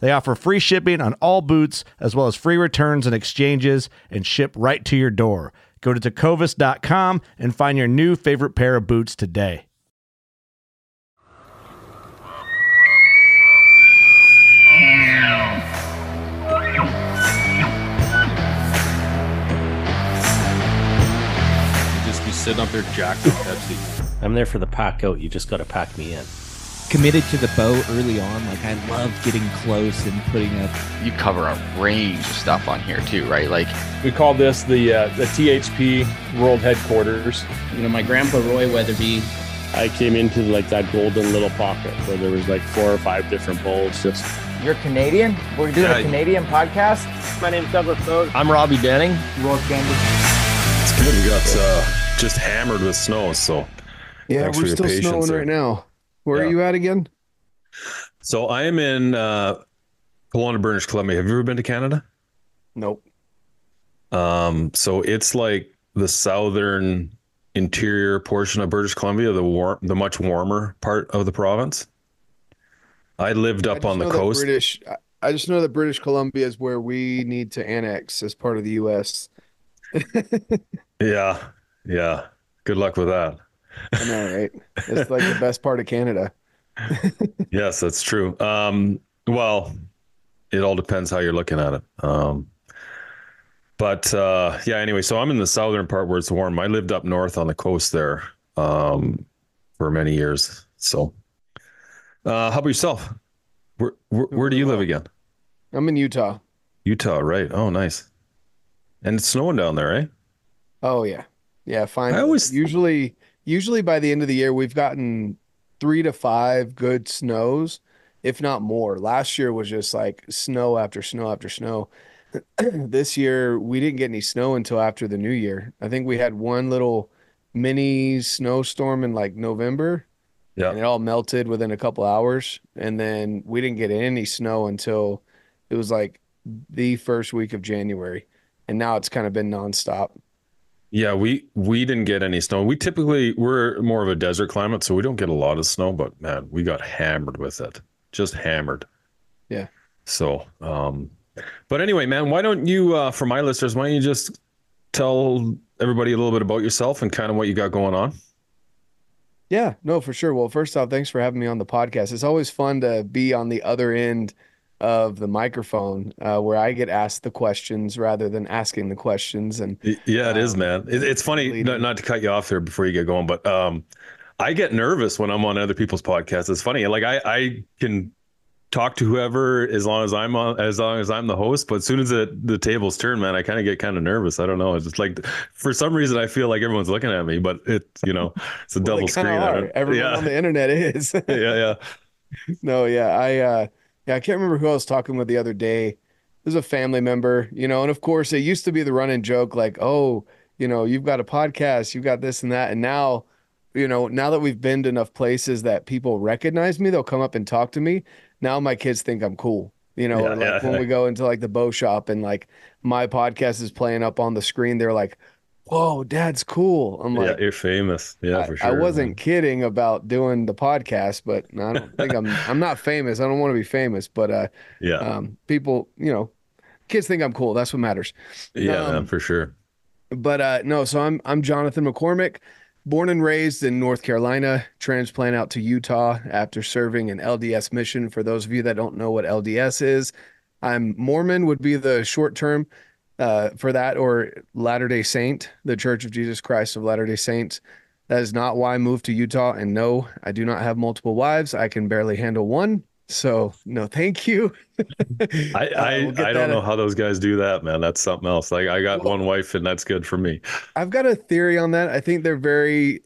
They offer free shipping on all boots, as well as free returns and exchanges, and ship right to your door. Go to tecovas.com and find your new favorite pair of boots today. You just be sitting up there jacked with Pepsi. I'm there for the pack out. You just got to pack me in. Committed to the boat early on. Like I love getting close and putting up. you cover a range of stuff on here too, right? Like We call this the uh, the THP World Headquarters. You know, my grandpa Roy Weatherby, I came into like that golden little pocket where there was like four or five different bowls. Just You're Canadian? We're doing a Canadian podcast? my name's Douglas Bode. I'm Robbie Denning. Roy Candy. It's good. We got uh, just hammered with snow, so Yeah, Thanks we're for your still patience snowing there. right now. Where are you at again? so I am in uh, Kelowna, British Columbia. Have you ever been to Canada? Nope. Um, so it's like the southern interior portion of British Columbia, the warm, the much warmer part of the province. I lived up just on the coast. British. I- I just know that British Columbia is where we need to annex as part of the U.S. Yeah, yeah. Good luck with that. I know, right? It's like the best part of Canada. Yes, that's true. Um, well, it all depends how you're looking at it. Um, but uh, yeah, anyway, so I'm in the southern part where it's warm. I lived up north on the coast there um, for many years. So, uh, how about yourself? Where where, where do you live again? I'm in Utah. Utah, right? Oh, nice. And it's snowing down there, eh? Oh yeah, yeah. Fine. I always- usually, usually by the end of the year, we've gotten three to five good snows, if not more. Last year was just like snow after snow after snow. This year, we didn't get any snow until after the new year. I think we had one little mini snowstorm in like November, Yeah. and it all melted within a couple hours. And then we didn't get any snow until it was like the first week of January. And now it's kind of been nonstop. Yeah, we we didn't get any snow. We typically we're more of a desert climate, so we don't get a lot of snow, but man, we got hammered with it. Just hammered. Yeah. So, um but anyway, man, why don't you uh for my listeners, why don't you just tell everybody a little bit about yourself and kind of what you got going on? Yeah, no, for sure. Well, first off, thanks for having me on the podcast. It's always fun to be on the other end of the microphone, uh, where I get asked the questions rather than asking the questions. And Yeah, it is, Um, man. It, it's funny not, not to cut you off there before you get going, but um, I get nervous when I'm on other people's podcasts. It's funny. Like I, I can talk to whoever as long as I'm on, as long as I'm the host. But as soon as the the tables turn, man, I kind of get kind of nervous. I don't know. It's just like for some reason I feel like everyone's looking at me, but it, you know, it's a well, double screen. kinda I are. don't- Everyone yeah, on the internet is. yeah, yeah. No, yeah, I uh yeah, I can't remember who I was talking with the other day. There's a family member, you know, and of course it used to be the running joke like, "Oh, you know, you've got a podcast, you've got this and that." And now, you know, now that we've been to enough places that people recognize me, they'll come up and talk to me. Now my kids think I'm cool. You know, Yeah, like yeah. when we go into like the bow shop and like my podcast is playing up on the screen, they're like, "Whoa, Dad's cool." I'm like, yeah, you're famous. Yeah, I, for sure. I wasn't kidding about doing the podcast, but I don't think I'm I'm not famous. I don't want to be famous, but uh, Yeah, um, people, you know, kids think I'm cool. That's what matters. yeah, um, for sure. But uh, no, so I'm I'm Johnathan McCormick, born and raised in North Carolina, transplant out to Utah after serving an LDS mission. For those of you that don't know what LDS is, I'm Mormon would be the short term uh, for that, or Latter Day Saint, the Church of Jesus Christ of Latter Day Saints. That is not why I moved to Utah. And no, I do not have multiple wives. I can barely handle one. So no, thank you. I Uh, I, we'll I don't know in- how those guys do that, man. That's something else. Like I got Well- one wife, and that's good for me. I've got a theory on that. I think they're very,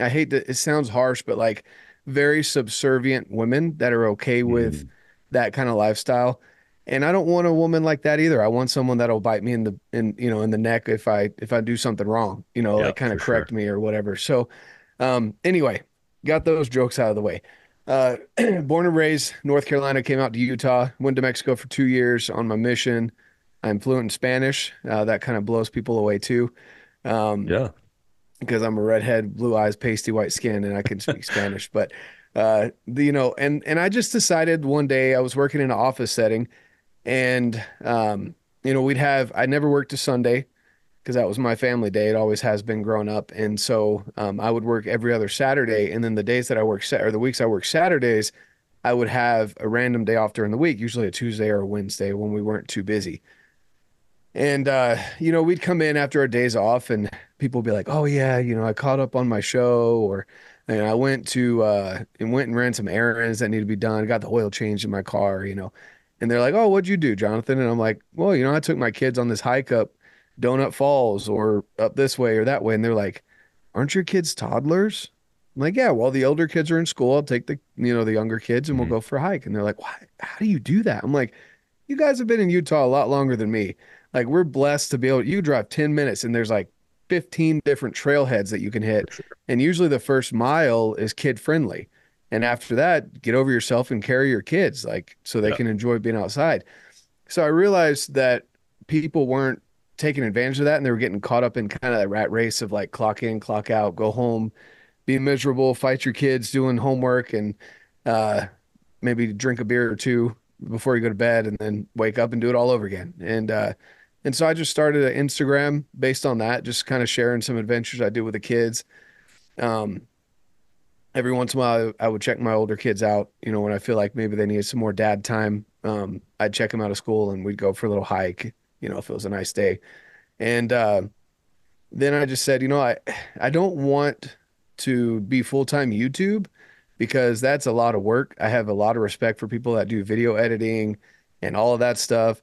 I hate to, it sounds harsh, but like very subservient women that are okay with Mm. that kind of lifestyle. And I don't want a woman like that either. I want someone that'll bite me in the in you know in the neck if I if I do something wrong, you know, Yeah, like kind of for sure. correct me or whatever. So um anyway, got those jokes out of the way. Uh born and raised North Carolina, came out to Utah, went to Mexico for 2 years on my mission. I'm fluent in Spanish. Uh, that kind of blows people away too. Um, Yeah, because I'm a redhead, blue eyes, pasty white skin, and I can speak Spanish. But uh, the, you know, and and I just decided one day I was working in an office setting, and um, you know, we'd have I never worked a Sunday because that was my family day. It always has been growing up, and so um, I would work every other Saturday, and then the days that I work or the weeks I work Saturdays, I would have a random day off during the week, usually a Tuesday or a Wednesday when we weren't too busy. And uh, you know, we'd come in after our days off, and people would be like, "Oh yeah, you know, I caught up on my show," or and I went to uh, and went and ran some errands that need to be done. Got the oil changed in my car, you know. And they're like, "Oh, what'd you do, Johnathan?" And I'm like, "Well, you know, I took my kids on this hike up Donut Falls or up this way or that way." And they're like, "Aren't your kids toddlers?" I'm like, "Yeah, well, the older kids are in school. I'll take the you know the younger kids and we'll Mhm. go for a hike." And they're like, "Why? How do you do that?" I'm like, "You guys have been in Utah a lot longer than me. Like, we're blessed to be able. You drive 10 minutes and there's like 15 different trailheads that you can hit, and usually the first mile is kid friendly." And after that, get over yourself and carry your kids, like so they Yeah. can enjoy being outside. So I realized that people weren't taking advantage of that and they were getting caught up in kind of that rat race of like clock in, clock out, go home, be miserable, fight your kids doing homework and uh maybe drink a beer or two before you go to bed and then wake up and do it all over again. And uh and so I just started an Instagram based on that, just kind of sharing some adventures I do with the kids. Um every once in a while I would check my older kids out, you know, when I feel like maybe they needed some more dad time. Um, I'd check them out of school and we'd go for a little hike, you know, if it was a nice day. And uh, then I just said, you know, I I don't want to be full-time YouTube because that's a lot of work. I have a lot of respect for people that do video editing and all of that stuff.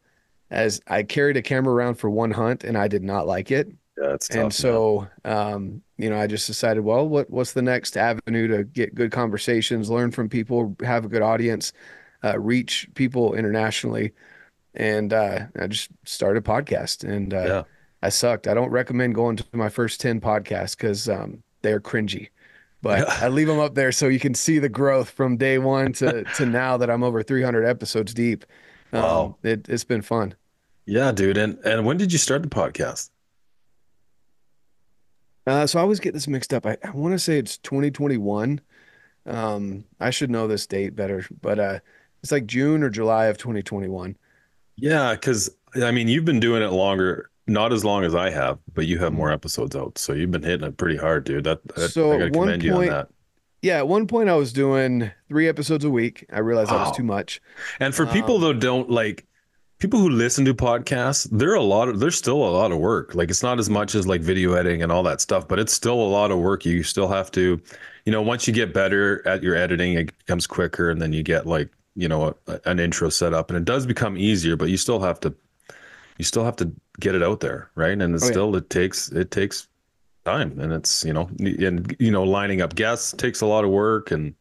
As I carried a camera around for one hunt and I did not like it. Yeah, it's tough. And so, um, you know, I just decided, well, what what's the next avenue to get good conversations, learn from people, have a good audience, uh, reach people internationally, and uh, I just started a podcast. And uh, yeah, I sucked. I don't recommend going to my first ten podcasts because um, they're cringy. But I leave them up there so you can see the growth from day one to to now that I'm over 300 episodes deep. Um, Wow. it, it's been fun. yeah, dude. And and when did you start the podcast? Uh, so I always get this mixed up. I, I want to say it's 2021. Um, I should know this date better, but uh, it's like June or July of 2021. Yeah, because I mean, you've been doing it longer, not as long as I have, but you have more episodes out, so you've been hitting it pretty hard, dude. That, that So I gotta one commend you on point- that. Yeah, at one point I was doing three episodes a week. I realized that was too much. And for people Um, though, don't like people who listen to podcasts. They're a lot of. There's still a lot of work. Like it's not as much as like video editing and all that stuff, but it's still a lot of work. You still have to, you know, once you get better at your editing, it becomes quicker, and then you get like you know a, an intro set up, and it does become easier. But you still have to, you still have to get it out there, right? And it's Oh, yeah. still it takes it takes time, and it's you know and you know lining up guests takes a lot of work, and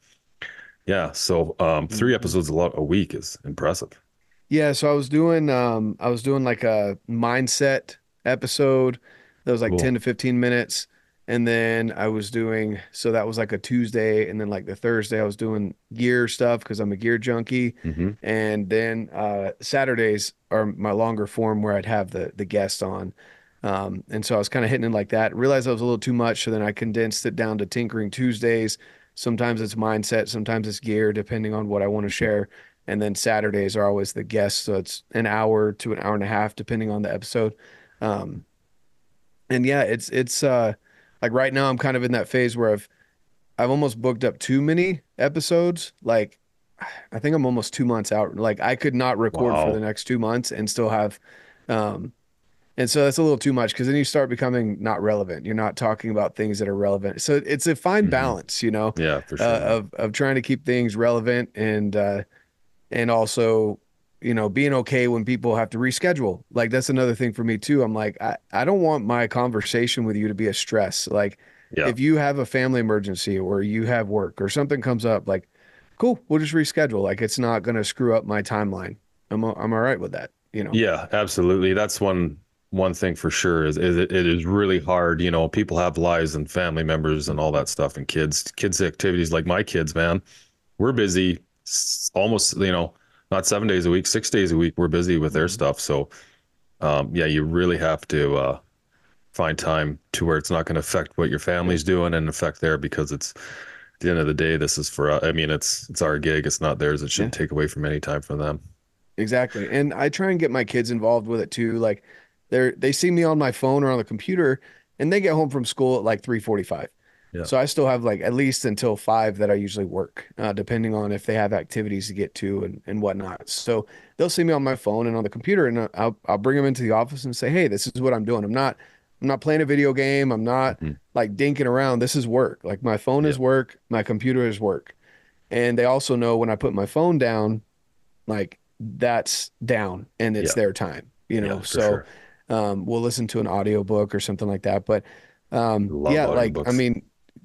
yeah, so um, Mm-hmm. three episodes a lot a week is impressive. Yeah, so I was doing um I was doing like a mindset episode that was like Cool. 10 to 15 minutes. And then I was doing, so that was like a Tuesday. And then like the Thursday, I was doing gear stuff because I'm a gear junkie. Mm-hmm. And then uh, Saturdays are my longer form where I'd have the the guest on. Um, and so I was kind of hitting it like that. Realized I was a little too much, so then I condensed it down to tinkering Tuesdays. Sometimes it's mindset, sometimes it's gear, depending on what I want to share. And then Saturdays are always the guests, so it's an hour to an hour and a half, depending on the episode. Um, and yeah, it's it's uh, like right now I'm kind of in that phase where I've I've almost booked up too many episodes. Like I think I'm almost two months out. Like I could not record Wow. for the next two months and still have, um, and so that's a little too much because then you start becoming not relevant. You're not talking about things that are relevant. So it's a fine Mhm. balance, you know, Yeah, for sure. uh, of of trying to keep things relevant and uh, and also you know being okay when people have to reschedule. Like that's another thing for me too. I'm like I I don't want my conversation with you to be a stress. Like yeah. if you have a family emergency or you have work or something comes up, like, cool, we'll just reschedule. Like it's not going to screw up my timeline. I'm I'm all right with that. You know. Yeah, absolutely. That's one one thing for sure is, is it, it is really hard. You know, people have lives and family members and all that stuff and kids, kids activities like my kids, man. We're busy almost, you know, not seven days a week, six days a week. We're busy with their stuff. So, um, yeah, you really have to uh, find time to where it's not going to affect what your family's doing and affect there because it's at the end of the day, this is for, uh, I mean, it's, it's our gig. It's not theirs. It shouldn't take away from any time from them. Exactly. And I try and get my kids involved with it too. Like they're they see me on my phone or on the computer and they get home from school at like 3:45. Yeah. So I still have like at least until 5 that I usually work, uh, depending on if they have activities to get to and, and whatnot. So they'll see me on my phone and on the computer and I'll I'll bring them into the office and say, "Hey, this is what I'm doing. I'm not I'm not playing a video game. I'm not Mhm. like dinking around. This is work. Like my phone is work, my computer is work." And they also know when I put my phone down, like that's down and it's Yeah. their time, you know. Yeah, so sure. um we'll listen to an audiobook or something like that. But um yeah, like I mean,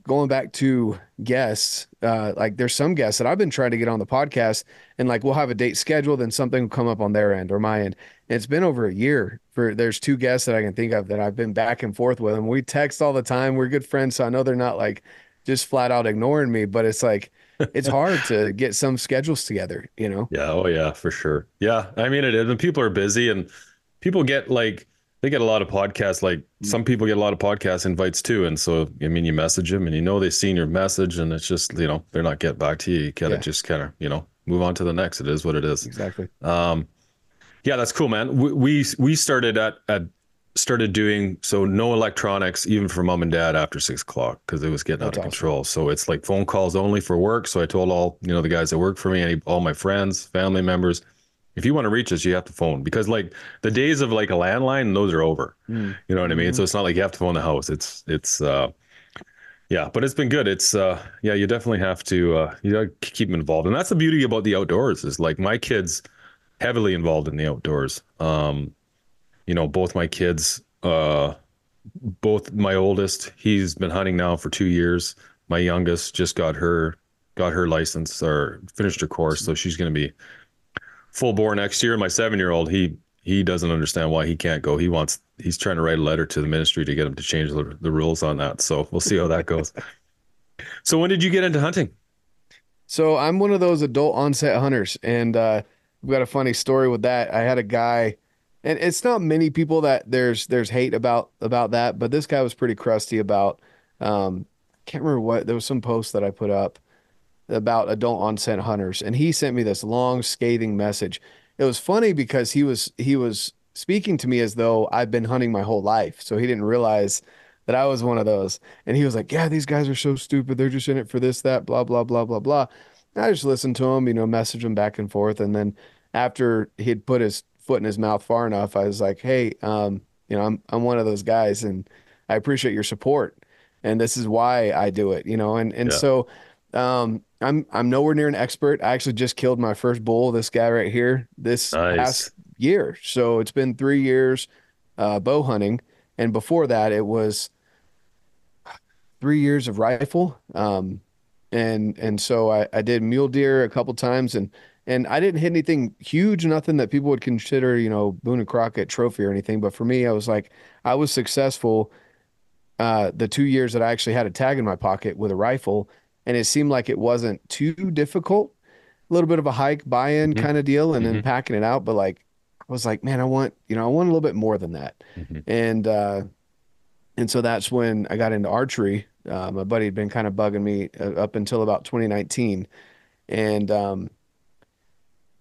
going back to guests, uh like there's some guests that I've been trying to get on the podcast and like we'll have a date scheduled and something will come up on their end or my end. And it's been over a year for there's two guests that I can think of that I've been back and forth with and we text all the time. We're good friends, so I know they're not like just flat out ignoring me, but it's like it's hard to get some schedules together, you know. Yeah, oh yeah, for sure. Yeah, I mean it is, and people are busy, and people get like they get a lot of podcasts. Like some people get a lot of podcast invites too, and so I mean you message them, and you know they've seen your message, and it's just you know they're not getting back to you. You gotta Yeah. just kind of you know move on to the next. It is what it is. Exactly. Um, yeah, that's cool, man. We we, we started at at started doing so no electronics even for mom and dad after six o'clock because it was getting That's out of awesome. control. So it's like phone calls only for work. So I told all you know the guys that work for me, all my friends, family members, if you want to reach us, you have to phone because like the days of like a landline, those are over. Mm. You know what I mean? So it's not like you have to phone the house. It's it's uh yeah, but it's been good. It's uh yeah, you definitely have to uh you gotta keep them involved. And that's the beauty about the outdoors is like my kids heavily involved in the outdoors. Um you know, both my kids uh both my oldest, he's been hunting now for 2 years. My youngest just got her got her license or finished her course, so she's going to be full bore next year. My 7-year-old, he he doesn't understand why he can't go. He wants he's trying to write a letter to the ministry to get him to change the, the rules on that. So we'll see how that goes. so when did you get into hunting? So I'm one of those adult onset hunters, and uh, we've got a funny story with that. I had a guy, and it's not many people that there's there's hate about about that, but this guy was pretty crusty about. Um, can't remember what there was some post that I put up about adult onset hunters, and he sent me this long scathing message. It was funny because he was he was speaking to me as though I've been hunting my whole life, so he didn't realize that I was one of those. And he was like, "Yeah, these guys are so stupid. They're just in it for this, that, blah, blah, blah, blah, blah." And I just listened to him, you know, message him back and forth, and then after he'd put his foot in his mouth far enough, I was like, "Hey, um, you know, I'm I'm one of those guys, and I appreciate your support, and this is why I do it, you know." And and Yeah. so, um, I'm I'm nowhere near an expert. I actually just killed my first bull. This guy right here, this Nice. past year. So it's been three years uh, bow hunting, and before that, it was three years of rifle. Um, and and so I, I did mule deer a couple times, and and I didn't hit anything huge, nothing that people would consider, you know, Boone and Crockett trophy or anything. But for me, I was like, I was successful uh, the two years that I actually had a tag in my pocket with a rifle, and it seemed like it wasn't too difficult. A little bit of a hike, buy-in Mhm. kind of deal, and then Mhm. packing it out. But like, I was like, man, I want you know, I want a little bit more than that. Mhm. And uh, and so that's when I got into archery. Uh, my buddy had been kind of bugging me uh, up until about 2019, and um,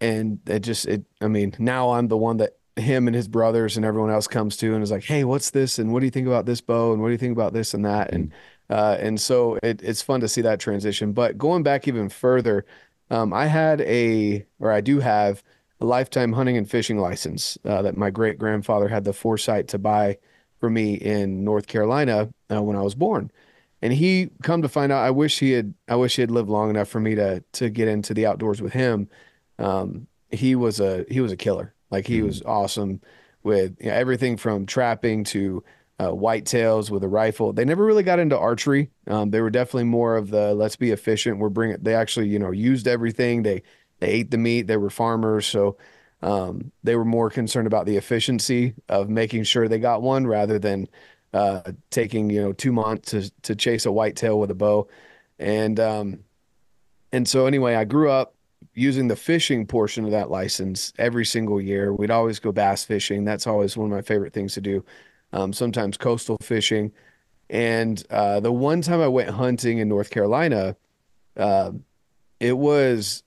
and it just it. I mean, now I'm the one that him and his brothers and everyone else comes to and is like, hey, what's this? And what do you think about this bow? And what do you think about this and that? And uh, and so it, it's fun to see that transition. But going back even further, um, I had a, or I do have a lifetime hunting and fishing license uh, that my great grandfather had the foresight to buy for me in North Carolina uh, when I was born. And he come to find out, I wish he had, I wish he had lived long enough for me to to get into the outdoors with him. Um, he was a he was a killer. Like he was awesome with you know, everything from trapping to uh, whitetails with a rifle. They never really got into archery. Um, they were definitely more of the let's be efficient. We're bringing. They actually you know used everything. They they ate the meat. They were farmers, so um, they were more concerned about the efficiency of making sure they got one rather than uh, taking you know two months to to chase a whitetail with a bow. And um, and so anyway, I grew up using the fishing portion of that license every single year. We'd always go bass fishing. That's always one of my favorite things to do. Um, sometimes coastal fishing. And uh, the one time I went hunting in North Carolina, uh, it was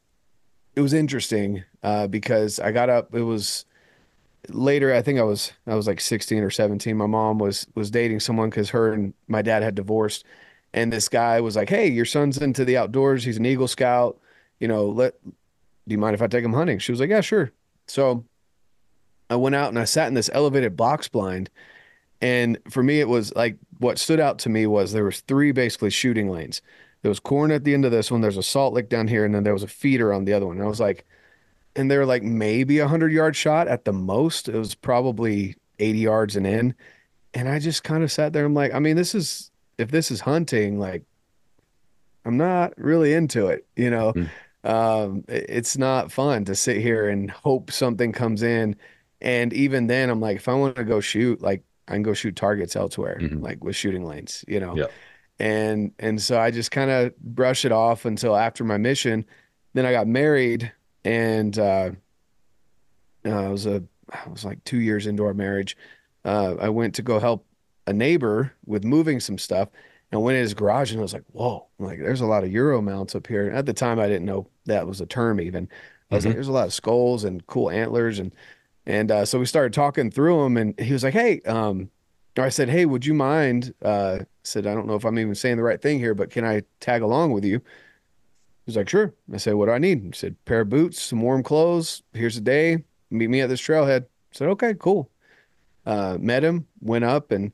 it was interesting uh, because I got up. It was later. I think I was I was like 16 or 17. My mom was was dating someone because her and my dad had divorced, and this guy was like, "Hey, your son's into the outdoors. He's an Eagle Scout. You know, let do you mind if I take him hunting?" She was like, "Yeah, sure." So I went out and I sat in this elevated box blind, and for me, it was like what stood out to me was there was three basically shooting lanes. There was corn at the end of this one. There's a salt lick down here, and then there was a feeder on the other one. And I was like, and they were like maybe a hundred yard shot at the most. It was probably 80 yards and in. And I just kind of sat there. I'm like, I mean, this is if this is hunting, like I'm not really into it, you know. Um, it's not fun to sit here and hope something comes in. And even then, I'm like, if I want to go shoot, like I can go shoot targets elsewhere, like with shooting lanes, you know. Yeah. And and so I just kind of brush it off until after my mission. Then I got married and uh, uh, I was a I was like two years into our marriage. Uh, I went to go help a neighbor with moving some stuff. And went in his garage and I was like, whoa, like there's a lot of Euro mounts up here. At the time, I didn't know that was a term even. I was like, Mhm. there's a lot of skulls and cool antlers. And, and uh, so we started talking through them and he was like, hey, um, I said, hey, would you mind? Uh, I said, I don't know if I'm even saying the right thing here, but can I tag along with you? He was like, sure. I said, what do I need? He said, pair of boots, some warm clothes. Here's a day. Meet me at this trailhead. I said, okay, cool. Uh, met him, went up and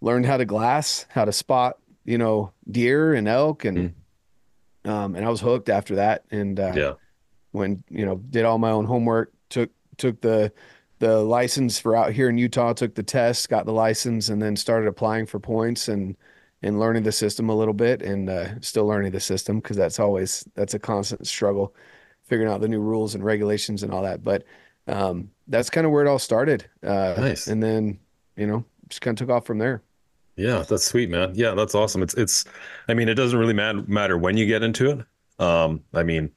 learned how to glass, how to spot, you know, deer and elk. And, um, and I was hooked after that. And, uh, Yeah. when, you know, did all my own homework, took, took the, the license for out here in Utah, took the test, got the license, and then started applying for points and, and learning the system a little bit and uh, still learning the system because that's always that's a constant struggle figuring out the new rules and regulations and all that but um, that's kind of where it all started uh, Nice. and then you know just kind of took off from there Yeah, that's sweet, man. Yeah, that's awesome. It's it's I mean, it doesn't really mat- matter when you get into it. Um, I mean,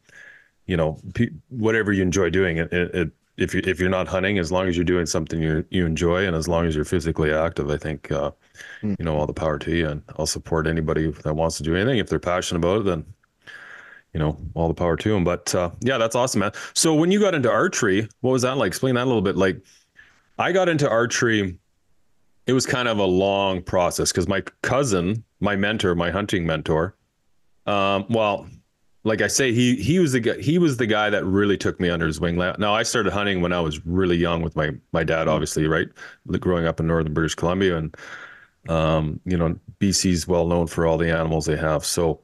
you know, pe- whatever you enjoy doing it, it, it if you if you're not hunting, as long as you're doing something you you enjoy and as long as you're physically active, I think uh, you know, all the power to you and I'll support anybody that wants to do anything if they're passionate about it then you know, all the power to them. But uh, yeah, that's awesome, man. So when you got into archery, what was that like? Explain that a little bit. Like I got into archery it was kind of a long process because my cousin, my mentor, my hunting mentor, um, well, like I say, he he was the guy, he was the guy that really took me under his wing. Now I started hunting when I was really young with my my dad, obviously, right, growing up in northern British Columbia, and um, you know, BC's well known for all the animals they have. So,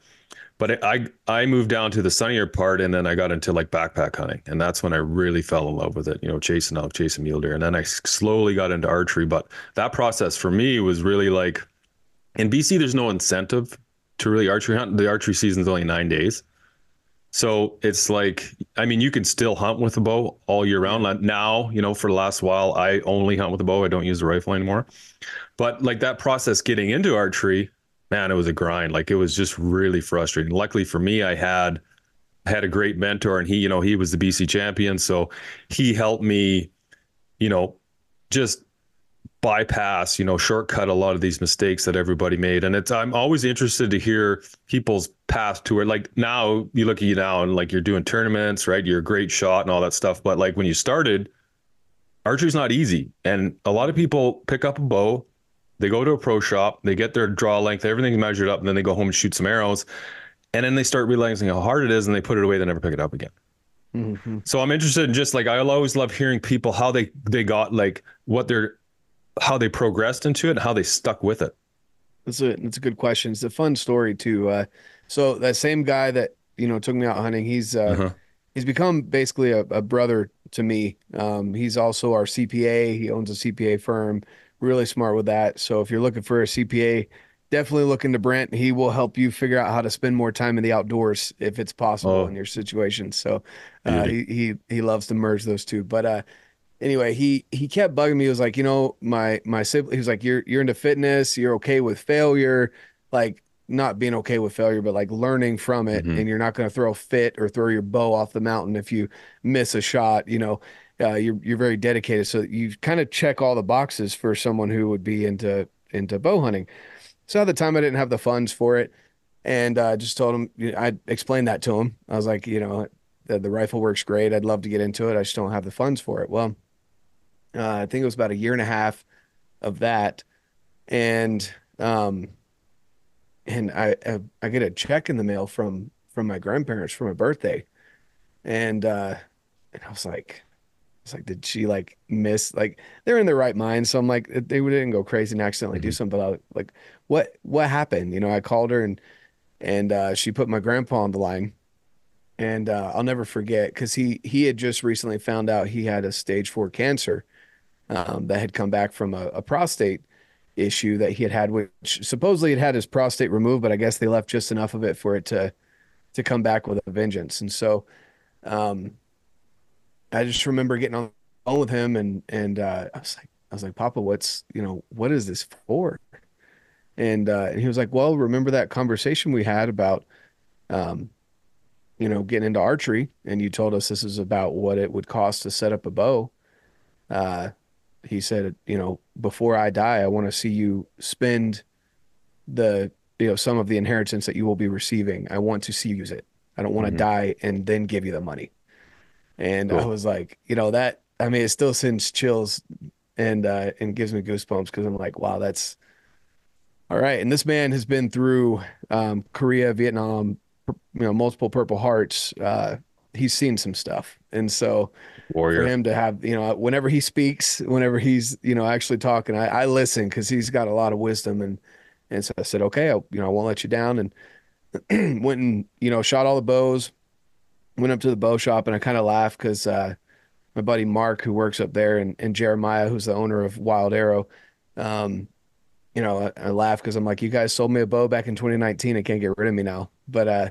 but I I moved down to the sunnier part, and then I got into like backpack hunting, and that's when I really fell in love with it. You know, chasing elk, chasing mule deer, and then I slowly got into archery. But that process for me was really like, in BC, there's no incentive to really archery hunt. The archery season's only nine days, So it's like, I mean, you can still hunt with a bow all year round. Now, you know, for the last while, I only hunt with a bow. I don't use a rifle anymore. But like that process getting into archery, man, it was a grind. Like it was just really frustrating. Luckily for me, I had I had a great mentor, and he, you know, he was the BC champion, so he helped me, you know, just bypass, you know, shortcut a lot of these mistakes that everybody made. And it's I'm always interested to hear people's path to it. Like now you look at you now and like you're doing tournaments, right? You're a great shot and all that stuff. But like when you started, archery's not easy. And a lot of people pick up a bow, they go to a pro shop, they get their draw length, everything's measured up, and then they go home and shoot some arrows. And then they start realizing how hard it is and they put it away, they never pick it up again. Mm-hmm. So I'm interested in just like I always love hearing people how they they got like what their how they progressed into it and how they stuck with it. That's a that's a good question. It's a fun story too. Uh, so that same guy that you know took me out hunting, he's uh, uh-huh. he's become basically a, a brother to me. Um, he's also our CPA. He owns a CPA firm. Really smart with that. So if you're looking for a CPA, definitely look into Brent. He will help you figure out how to spend more time in the outdoors if it's possible oh. in your situation. So uh, he, he he loves to merge those two. But uh, anyway, he he kept bugging me. He was like, you know, my my sibling. He was like, you're you're into fitness. You're okay with failure, like not being okay with failure, but like learning from it. Mm-hmm. And you're not going to throw a fit or throw your bow off the mountain if you miss a shot. You know, uh, you're you're very dedicated. So you kind of check all the boxes for someone who would be into into bow hunting. So at the time, I didn't have the funds for it, and uh, just told him I explained that to him. I was like, you know, the, the rifle works great. I'd love to get into it. I just don't have the funds for it. Well uh, I think it was about a year and a half of that, and um, and I, I, I get a check in the mail from from my grandparents for my birthday, and uh, and I was like, it's like, did she like miss like they're in their right mind? So I'm like, they didn't go crazy and accidentally mm-hmm. do something. But I, was like, what what happened? You know, I called her and and uh, she put my grandpa on the line and uh, I'll never forget because he he had just recently found out he had a stage four cancer, um, that had come back from a, a, prostate issue that he had had, which supposedly had had his prostate removed, but I guess they left just enough of it for it to to come back with a vengeance. And so, um, I just remember getting on, on with him, and and uh, I was like, I was like, Papa, what's you know, what is this for? And uh, and he was like, Well, remember that conversation we had about, um, you know, getting into archery, and you told us this is about what it would cost to set up a bow. Uh, he said, you know, before I die, I want to see you spend the, you know, some of the inheritance that you will be receiving. I want to see you use it. I don't want to mm-hmm. die and then give you the money. And cool. I was like, you know, that, I mean, it still sends chills and, uh, and gives me goosebumps because I'm like, wow, that's all right. And this man has been through, um, Korea, Vietnam, you know, multiple Purple Hearts. Uh, he's seen some stuff. And so, Warrior. for him to have you know whenever he speaks whenever he's you know actually talking i, I listen because he's got a lot of wisdom. And and so i said okay I, you know i won't let you down. And went and you know shot all the bows went up to the bow shop and i kind of laughed because uh, my buddy mark who works up there and, and jeremiah who's the owner of wild arrow um, you know i, I laugh because i'm like you guys sold me a bow back in 2019 and can't get rid of me now. But uh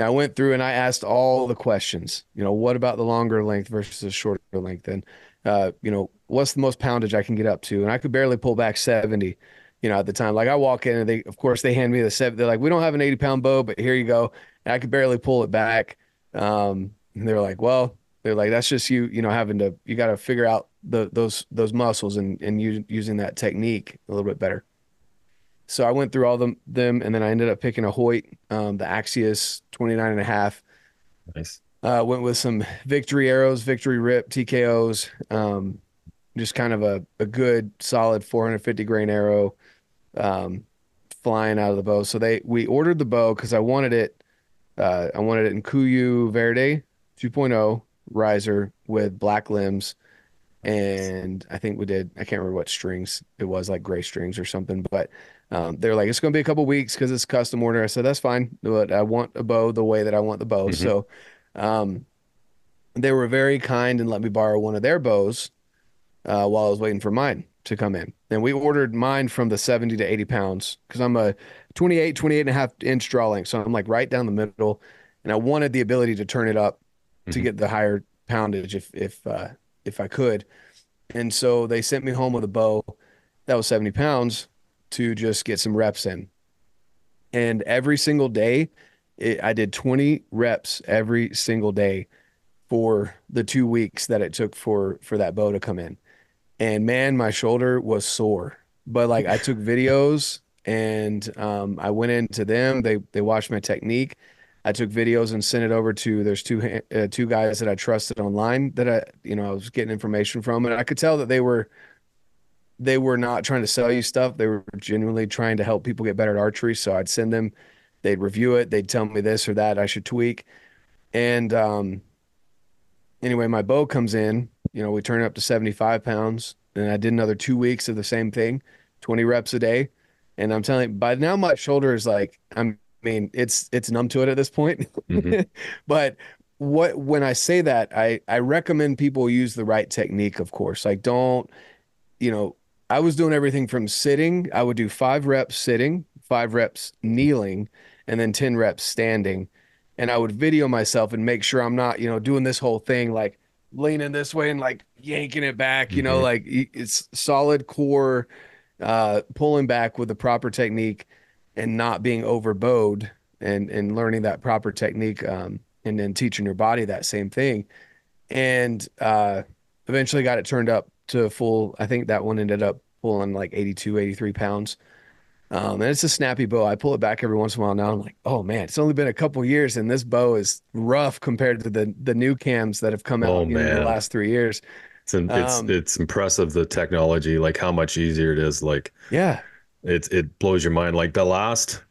I went through and I asked all the questions. You know, what about the longer length versus the shorter length? And uh, you know, what's the most poundage I can get up to? And I could barely pull back 70, you know, at the time. Like I walk in and they of course they hand me the seven. They're like, we don't have an 80 pound bow, but here you go. And I could barely pull it back. Um, and they're like, well, they're like, that's just you, you know, having to you gotta figure out the those those muscles and and using that technique a little bit better. So I went through all them, them and then I ended up picking a Hoyt, um, the Axius 29 and a half. Nice. Uh, went with some victory arrows, victory rip, TKOs. Um, just kind of a, a good solid 450 grain arrow, um, flying out of the bow. So they, we ordered the bow cause I wanted it, uh, I wanted it in Kuiu Verde 2.0 riser with black limbs. And I think we did, I can't remember what strings it was like gray strings or something, but um, they're like, it's going to be a couple weeks because it's custom order. I said, that's fine, but I want a bow the way that I want the bow. Mm-hmm. So, um, they were very kind and let me borrow one of their bows uh, while I was waiting for mine to come in. And we ordered mine from the 70 to 80 pounds because I'm a 28, 28 and a half inch draw length. So I'm like right down the middle. and I wanted the ability to turn it up to Mhm. get the higher poundage if if uh, if I could. And so they sent me home with a bow that was 70 pounds to just get some reps in. And every single day, it, I did 20 reps every single day for the two weeks that it took for for that bow to come in. And man, my shoulder was sore. But like I took videos and um, I went into them. They they watched my technique. I took videos and sent it over to there's two uh, two guys that I trusted online that I you know I was getting information from, and I could tell that they were they were not trying to sell you stuff. They were genuinely trying to help people get better at archery. So I'd send them, they'd review it, they'd tell me this or that I should tweak, and um, anyway, my bow comes in. You know, we turn it up to 75 pounds, and I did another two weeks of the same thing, 20 reps a day. And I'm telling you, by now my shoulder is like, I'm, I mean, it's it's numb to it at this point. Mhm. but what when I say that, I I recommend people use the right technique, of course. Like don't, you know, I was doing everything from sitting. I would do five reps sitting, five reps kneeling, and then 10 reps standing. And I would video myself and make sure I'm not, you know, doing this whole thing like leaning this way and like yanking it back, you know, Mhm. like it's solid core, uh, pulling back with the proper technique and not being overbowed and, and learning that proper technique. Um, and then teaching your body that same thing. And, uh, eventually got it turned up to full. I think that one ended up pulling like 82, 83 pounds. Um, and it's a snappy bow. I pull it back every once in a while now. I'm like, oh man, it's only been a couple years and this bow is rough compared to the the new cams that have come out Oh, in the last three years. It's it's Um, it's impressive the technology, like how much easier it is. Like Yeah. it's it blows your mind. Like the last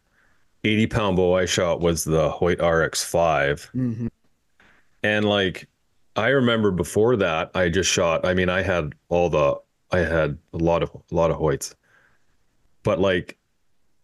80 pound bow I shot was the Hoyt RX5. Mhm. And like I remember before that, I just shot. I mean, I had all the I had a lot of a lot of Hoyts. But like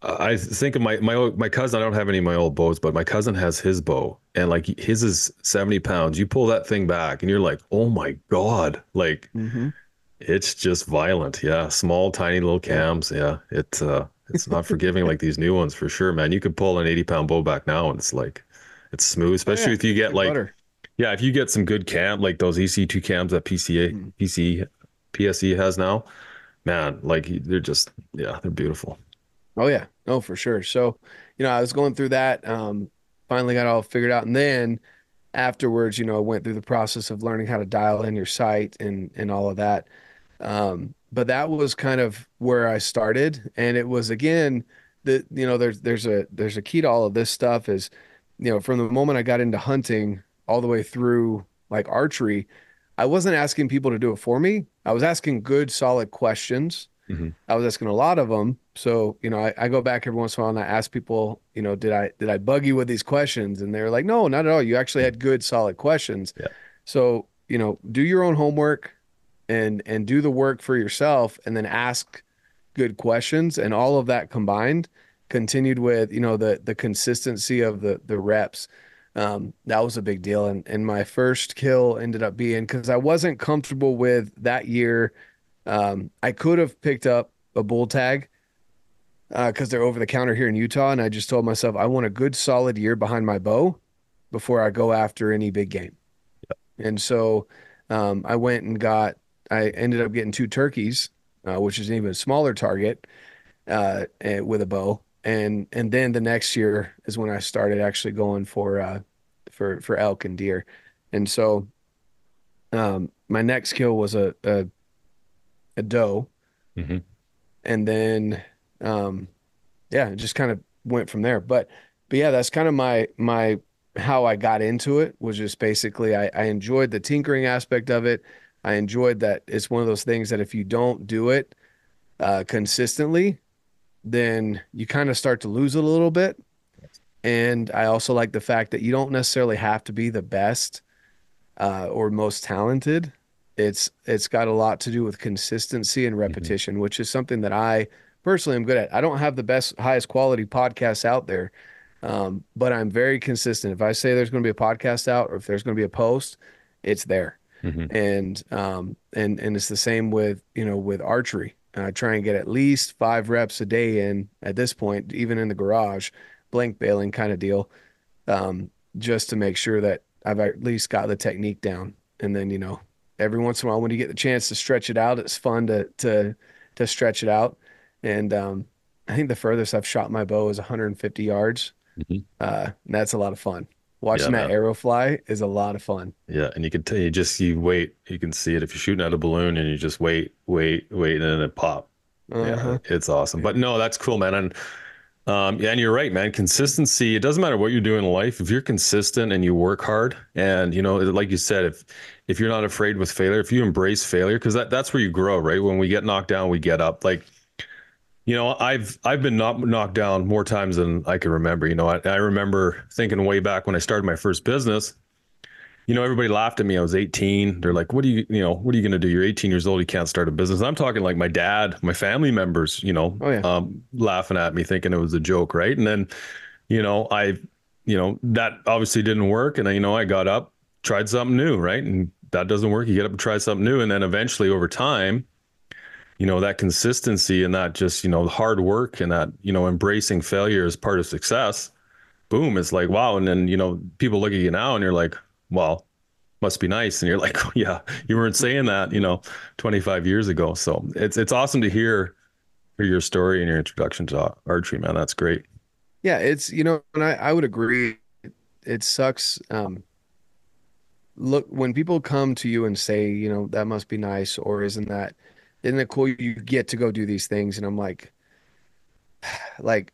I think of my my my cousin, I don't have any of my old bows, but my cousin has his bow and like his is 70 pounds. You pull that thing back and you're like, oh my God. Like Mhm. it's just violent. Yeah. Small, tiny little cams. Yeah. it's uh it's not forgiving like these new ones for sure, man. You could pull an 80 pound bow back now and it's like it's smooth, especially Oh, yeah. if you get like butter. Yeah, if you get some good cam, like those EC2 cams that PCA, Mhm. PC, PSE has now, man, like they're just, yeah, they're beautiful. Oh yeah, no, for sure. So, you know, I was going through that, um, finally got all figured out, and then afterwards, you know, I went through the process of learning how to dial in your sight and and all of that. Um, but that was kind of where I started, and it was again the you know there's there's a there's a key to all of this stuff is, you know, from the moment I got into hunting all the way through like archery, I wasn't asking people to do it for me. I was asking good, solid questions. Mhm. I was asking a lot of them. So, you know, I, I go back every once in a while and I ask people, you know, did I did I bug you with these questions? And they're like, no, not at all. You actually had good, solid questions. Yeah. So, you know, do your own homework and and do the work for yourself and then ask good questions. And all of that combined, continued with, you know, the the consistency of the the reps. Um, that was a big deal. And and my first kill ended up being because I wasn't comfortable with that year. Um, I could have picked up a bull tag because they're over the counter here in Utah, and I just told myself I want a good solid year behind my bow before I go after any big game. Yep. And so um, I went and got. I ended up getting two turkeys, uh, which is an even smaller target uh, eh, with a bow. And and then the next year is when I started actually going for uh, for for elk and deer. And so um, my next kill was a a, a doe, Mhm. and then um, yeah, it just kind of went from there. But but yeah, that's kind of my my how I got into it was just basically I, I enjoyed the tinkering aspect of it. I enjoyed that it's one of those things that if you don't do it uh, consistently, then you kind of start to lose it a little bit. And I also like the fact that you don't necessarily have to be the best uh, or most talented. It's it's got a lot to do with consistency and repetition, which is something that I personally am good at. I don't have the best, highest quality podcasts out there, um, but I'm very consistent. If I say there's going to be a podcast out, or if there's going to be a post, it's there. Mhm. And um, and and it's the same with you know with archery. I try and get at least five reps a day in at this point, even in the garage, blank baling kind of deal. Um, just to make sure that I've at least got the technique down. And then, you know, every once in a while when you get the chance to stretch it out, it's fun to to to stretch it out. And um, I think the furthest I've shot my bow is 150 yards. Mm-hmm. Uh, and that's a lot of fun. Watching Yeah, that man. arrow fly is a lot of fun. Yeah, and you can tell you just you wait, you can see it if you're shooting at a balloon and you just wait, wait, wait, and then it pop. Uh-huh. Yeah, it's awesome. But no, that's cool, man. And um, yeah, and you're right, man. Consistency. It doesn't matter what you're doing in life. If you're consistent and you work hard, and you know, like you said, if if you're not afraid with failure, if you embrace failure, because that that's where you grow, right? When we get knocked down, we get up. Like, you know, I've I've been knocked knocked down more times than I can remember. You know, I, I remember thinking way back when I started my first business. You know, everybody laughed at me. I was 18. They're like, "What are you, you know, what are you going to do? You're 18 years old. You can't start a business." I'm talking like my dad, my family members. You know, Oh, yeah. um, laughing at me, thinking it was a joke, right? And then, you know, I, you know, that obviously didn't work, and I, you know, I got up, tried something new, right? And that doesn't work. You get up and try something new, and then eventually, over time, you know, that consistency and that just, you know, hard work and that, you know, embracing failure as part of success. Boom, it's like wow, and then you know, people look at you now, and you're like, well, must be nice, and you're like, oh, yeah, you weren't saying that, you know, 25 years ago. So it's it's awesome to hear your story and your introduction to archery, man. That's great. Yeah, it's you know, and I, I would agree. It sucks. Um, look, when people come to you and say, you know, that must be nice, or isn't that, isn't it cool you get to go do these things? And I'm like, like,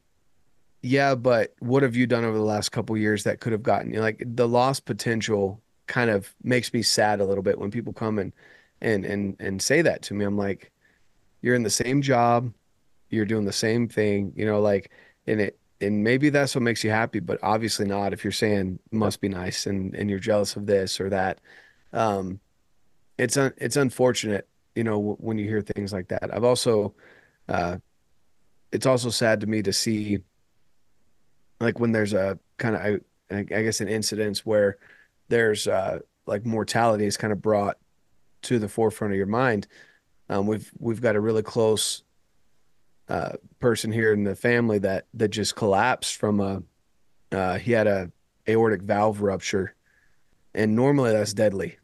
yeah, but what have you done over the last couple years that could have gotten you? Like the lost potential kind of makes me sad a little bit when people come and and and and say that to me. I'm like, you're in the same job, you're doing the same thing, you know, like, and it and maybe that's what makes you happy, but obviously not if you're saying must be nice and and you're jealous of this or that. Um, it's un, it's unfortunate, you know, w- when you hear things like that. I've also, uh, it's also sad to me to see, like when there's a kind of, I, I guess, an incidents where there's uh, like mortality is kind of brought to the forefront of your mind. Um, we've we've got a really close uh, person here in the family that that just collapsed from a uh, he had a aortic valve rupture, and normally that's deadly.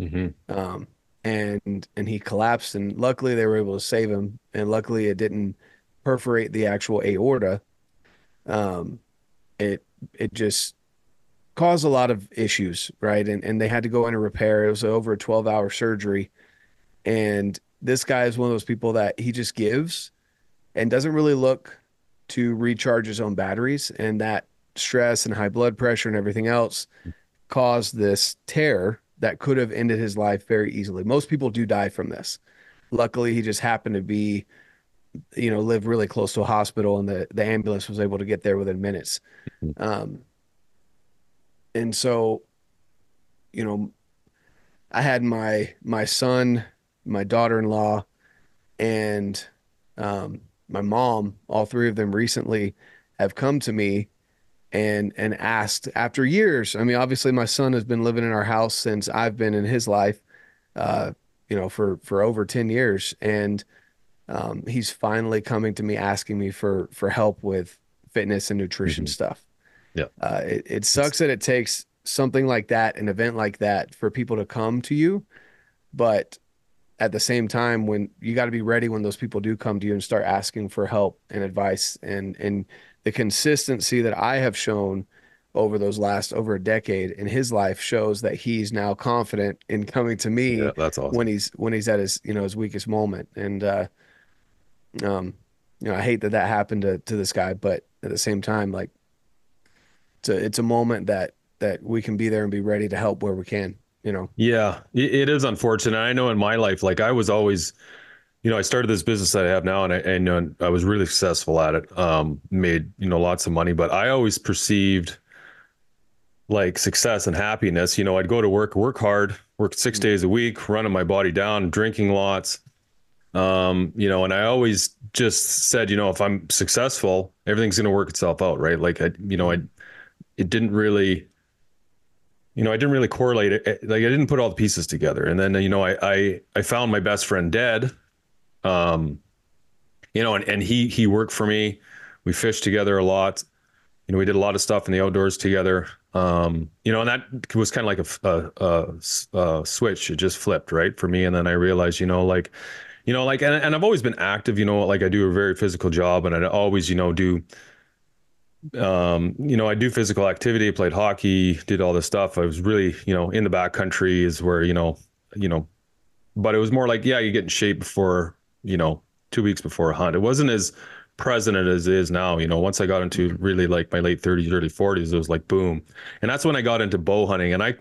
Mm-hmm. Um, and and he collapsed, and luckily they were able to save him, and luckily it didn't perforate the actual aorta. Um, it it just caused a lot of issues, right? And and they had to go in and repair. It was over a twelve hour surgery, and this guy is one of those people that he just gives and doesn't really look to recharge his own batteries and that stress and high blood pressure and everything else caused this tear that could have ended his life very easily. Most people do die from this. Luckily he just happened to be you know live really close to a hospital and the, the ambulance was able to get there within minutes. Um, and so you know i had my my son my daughter-in-law and um, my mom, all three of them recently have come to me and and asked after years. I mean, obviously my son has been living in our house since I've been in his life, uh, you know, for for over 10 years. And um, he's finally coming to me asking me for for help with fitness and nutrition stuff. Yeah. Uh, it, it sucks that it takes something like that, an event like that, for people to come to you, but at the same time when you got to be ready when those people do come to you and start asking for help and advice and and the consistency that I have shown over those last over a decade in his life shows that he's now confident in coming to me Yeah, that's awesome. when he's when he's at his you know his weakest moment and uh um you know I hate that that happened to to this guy but at the same time like it's a it's a moment that that we can be there and be ready to help where we can you know Yeah, it, it is unfortunate. I know in my life, like I was always, you know, I started this business that I have now, and I and I was really successful at it. Um, made you know lots of money, but I always perceived like success and happiness. You know, I'd go to work, work hard, work six days a week, running my body down, drinking lots. Um, you know, and I always just said, you know, if I'm successful, everything's going to work itself out, right? Like I, you know, I, it didn't really you know, I didn't really correlate it. Like I didn't put all the pieces together. And then, you know, I, I, I found my best friend dead. Um, you know, and, and he, he worked for me. We fished together a lot. you know, we did a lot of stuff in the outdoors together. Um, you know, and that was kind of like a, a, a, a, switch. It just flipped right for me. And then I realized, you know, like, you know, like, and, and I've always been active, you know, like I do a very physical job and I always, you know, do, um, you know, I do physical activity, played hockey, did all this stuff. I was really, you know, in the back country is where, you know, you know, but it was more like, yeah, you get in shape before, you know, two weeks before a hunt. It wasn't as present as it is now. You know, once I got into mm-hmm. really like my late 30s, early 40s, it was like boom. And that's when I got into bow hunting. And I,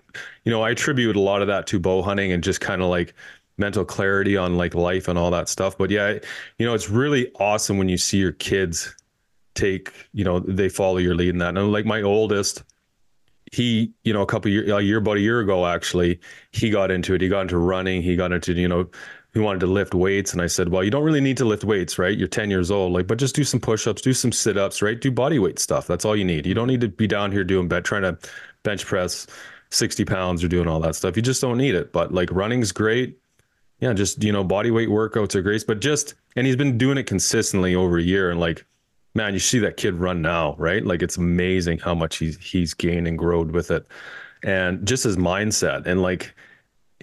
you know, I attribute a lot of that to bow hunting and just kind of like mental clarity on like life and all that stuff. But yeah, you know, it's really awesome when you see your kids take, you know, they follow your lead in that. And like my oldest, he, you know, a couple years, a year, about a year ago, actually, he got into it. He got into running. He got into, you know, he wanted to lift weights and i said well you don't really need to lift weights right? You're 10 years old. Like but just do some push-ups do some sit-ups right? Do body weight stuff. That's all you need. You don't need to be down here doing bed trying to bench press 60 pounds or doing all that stuff. You just don't need it. But like running's great. Yeah just you know body weight workouts are great. But just and he's been doing it consistently over a year and like man you see that kid run now right? Like it's amazing how much he's he's gained and growed with it. And just his mindset and like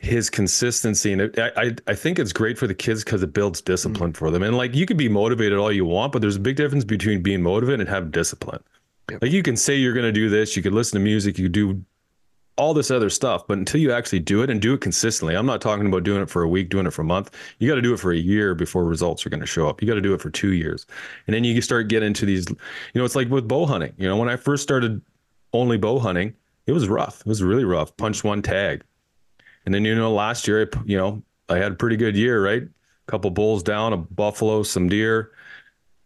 his consistency and it, I I think it's great for the kids because it builds discipline mm-hmm. for them. And like you could be motivated all you want, but there's a big difference between being motivated and having discipline. Yep. Like you can say you're going to do this, you could listen to music, you could do all this other stuff, but until you actually do it and do it consistently, I'm not talking about doing it for a week, doing it for a month. You got to do it for a year before results are going to show up. You got to do it for two years, and then you start getting into these. You know, it's like with bow hunting. You know, when I first started only bow hunting, it was rough. It was really rough. Punch one tag and then you know, last year, I, you know, I had a pretty good year, right? A couple bulls down, a buffalo, some deer,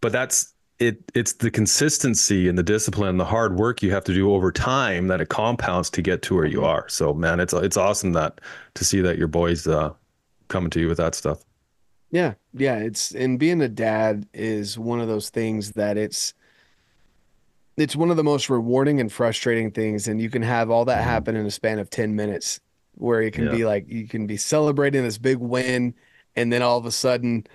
but that's it. It's the consistency and the discipline, and the hard work you have to do over time that it compounds to get to where you are. So, man, it's it's awesome that to see that your boys uh, coming to you with that stuff. Yeah, yeah. It's and being a dad is one of those things that it's it's one of the most rewarding and frustrating things and you can have all that mm-hmm. happen in a span of 10 minutes where it can yeah. be like you can be celebrating this big win and then all of a sudden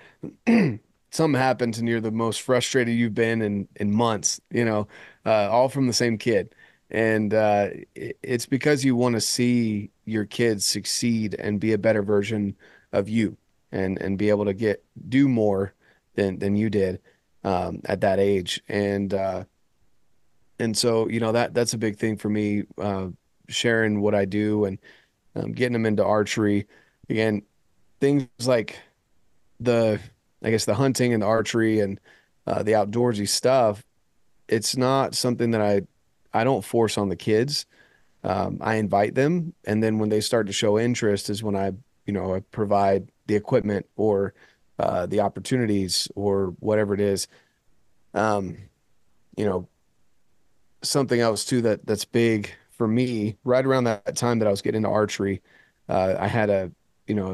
something happens and you're the most frustrated you've been in in months you know uh, all from the same kid and uh, it's because you want to see your kids succeed and be a better version of you and and be able to get do more than than you did um, at that age and uh, and so you know that that's a big thing for me uh, sharing what I do and um, getting them into archery. Again, things like the, I guess, the hunting and the archery and uh, the outdoorsy stuff. It's not something that I, I don't force on the kids. Um, I invite them, and then when they start to show interest, is when I, you know, I provide the equipment or uh, the opportunities or whatever it is. Um, you know, something else too that that's big for me, right around that time that I was getting into archery, uh, I had a you know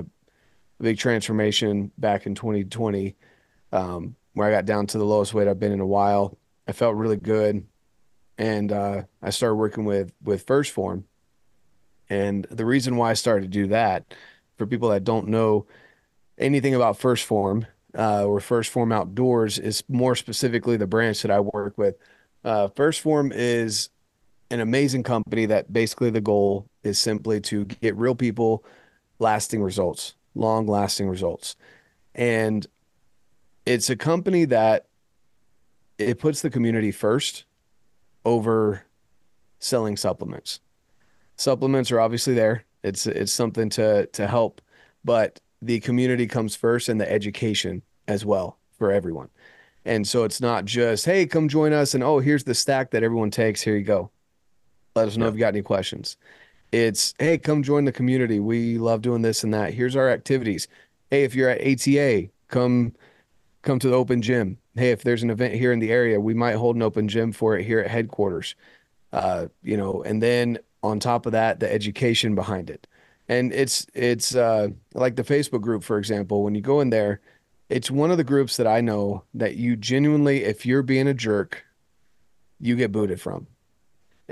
a big transformation back in 2020, um, where I got down to the lowest weight I've been in a while. I felt really good, and uh, I started working with with 1st Phorm. And the reason why I started to do that, for people that don't know anything about 1st Phorm uh, or 1st Phorm Outdoors, is more specifically the branch that I work with. Uh, 1st Phorm is an amazing company that basically the goal is simply to get real people lasting results, long lasting results. And it's a company that it puts the community first over selling supplements. Supplements are obviously there. It's it's something to to help, but the community comes first and the education as well for everyone. And so it's not just, hey, come join us and oh, here's the stack that everyone takes. Here you go. Let us know if you got any questions. It's hey, come join the community. We love doing this and that. Here's our activities. Hey, if you're at ATA, come come to the open gym. Hey, if there's an event here in the area, we might hold an open gym for it here at headquarters. Uh, you know, and then on top of that, the education behind it. And it's it's uh, like the Facebook group, for example. When you go in there, it's one of the groups that I know that you genuinely, if you're being a jerk, you get booted from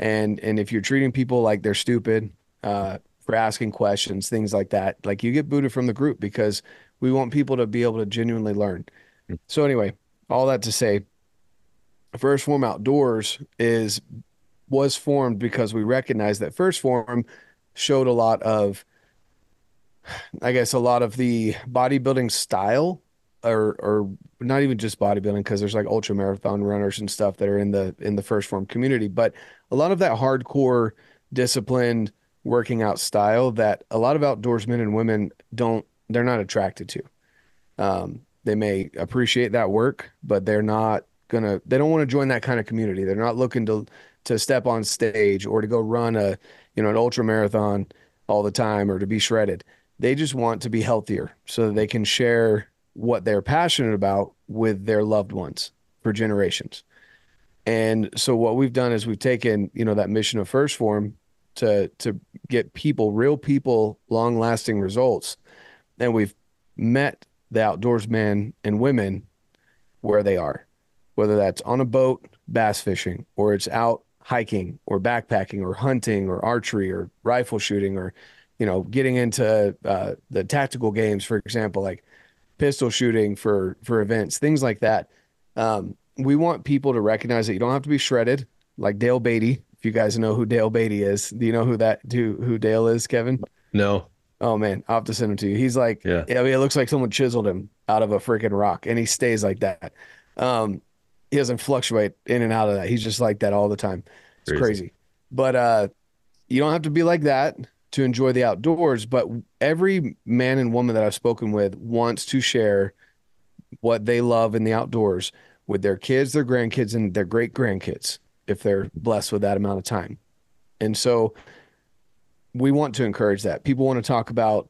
and and if you're treating people like they're stupid uh, for asking questions, things like that, like you get booted from the group because we want people to be able to genuinely learn. Hmm. So anyway, all that to say, 1st Phorm Outdoors is was formed because we recognized that 1st Phorm showed a lot of I guess a lot of the bodybuilding style or or not even just bodybuilding because there's like ultra marathon runners and stuff that are in the in the 1st Phorm community, but a lot of that hardcore disciplined working out style that a lot of outdoorsmen and women don't they're not attracted to. Um, they may appreciate that work, but they're not gonna they don't want to join that kind of community. They're not looking to to step on stage or to go run a you know an ultra marathon all the time or to be shredded. They just want to be healthier so they can share what they're passionate about with their loved ones for generations. And so what we've done is we've taken, you know, that mission of 1st Phorm to to get people, real people, long lasting results. And we've met the outdoorsmen and women where they are, whether that's on a boat, bass fishing, or it's out hiking or backpacking or hunting or archery or rifle shooting or, you know, getting into uh, the tactical games, for example, like pistol shooting for for events, things like that. Um, we want people to recognize that you don't have to be shredded, like Dale Beatty. If you guys know who Dale Beatty is, do you know who that who who Dale is, Kevin? No. Oh man, I'll have to send him to you. He's like, Yeah. I mean, it looks like someone chiseled him out of a freaking rock, and he stays like that. Um, he doesn't fluctuate in and out of that. He's just like that all the time. It's Crazy. crazy. But uh, you don't have to be like that to enjoy the outdoors. But every man and woman that I've spoken with wants to share what they love in the outdoors with their kids, their grandkids, and their great grandkids if they're blessed with that amount of time. And so we want to encourage that. People want to talk about,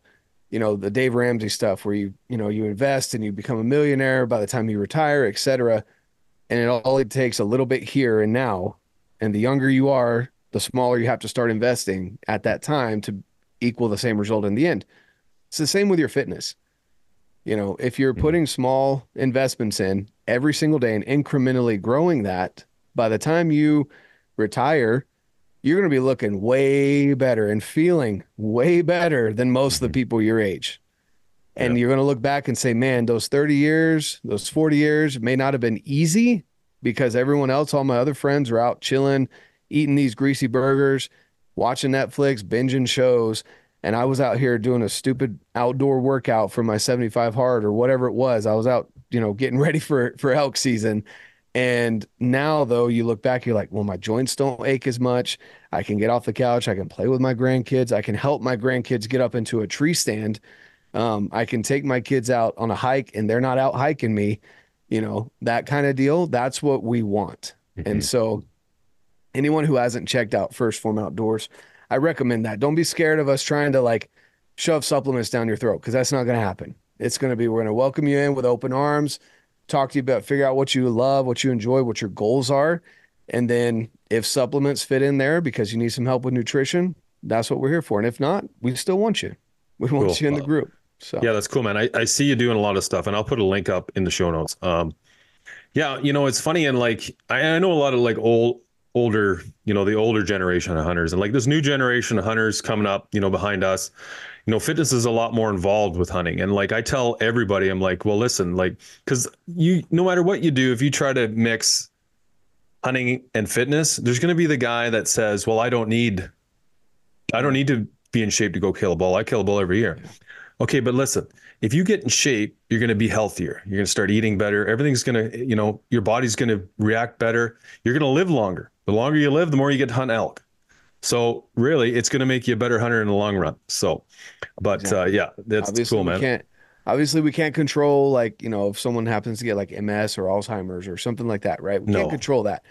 you know, the Dave Ramsey stuff where you, you know, you invest and you become a millionaire by the time you retire, et cetera. And it all it takes a little bit here and now. And the younger you are, the smaller you have to start investing at that time to equal the same result in the end. It's the same with your fitness. You know, if you're mm-hmm. putting small investments in every single day and incrementally growing that, by the time you retire, you're going to be looking way better and feeling way better than most of the mm-hmm. people your age. And you're going to look back and say, man, those 30 years, those 40 years may not have been easy because everyone else, all my other friends were out chilling, eating these greasy burgers, watching Netflix, binging shows. And I was out here doing a stupid outdoor workout for my 75 hard or whatever it was. I was out, you know, getting ready for, for elk season. And now, though, you look back, you're like, well, my joints don't ache as much. I can get off the couch. I can play with my grandkids. I can help my grandkids get up into a tree stand. Um, I can take my kids out on a hike and they're not out hiking me, you know, that kind of deal. That's what we want. And so, anyone who hasn't checked out 1st Phorm Outdoors, I recommend that. Don't be scared of us trying to like shove supplements down your throat because that's not going to happen. It's going to be, we're going to welcome you in with open arms, talk to you about, figure out what you love, what you enjoy, what your goals are. And then if supplements fit in there because you need some help with nutrition, that's what we're here for. And if not, we still want you. We want Cool. you in the group. So Yeah, that's cool, man. I, I see you doing a lot of stuff, and I'll put a link up in the show notes. Um, yeah, you know, it's funny, and like I, I know a lot of like old, older, you know, the older generation of hunters, and like this new generation of hunters coming up, you know, behind us. You know, fitness is a lot more involved with hunting, and like I tell everybody, I'm like, well, listen, like, because you, no matter what you do, if you try to mix hunting and fitness, there's going to be the guy that says, well, I don't need, I don't need to be in shape to go kill a bull. I kill a bull every year. Okay, but listen, if you get in shape, you're going to be healthier. You're going to start eating better. Everything's going to, you know, your body's going to react better. You're going to live longer. The longer you live, the more you get to hunt elk. So really, it's going to make you a better hunter in the long run. So, but uh, yeah, that's obviously cool, we man. can't obviously we can't control like you know if someone happens to get like ms or alzheimer's or something like that right we No. can't control that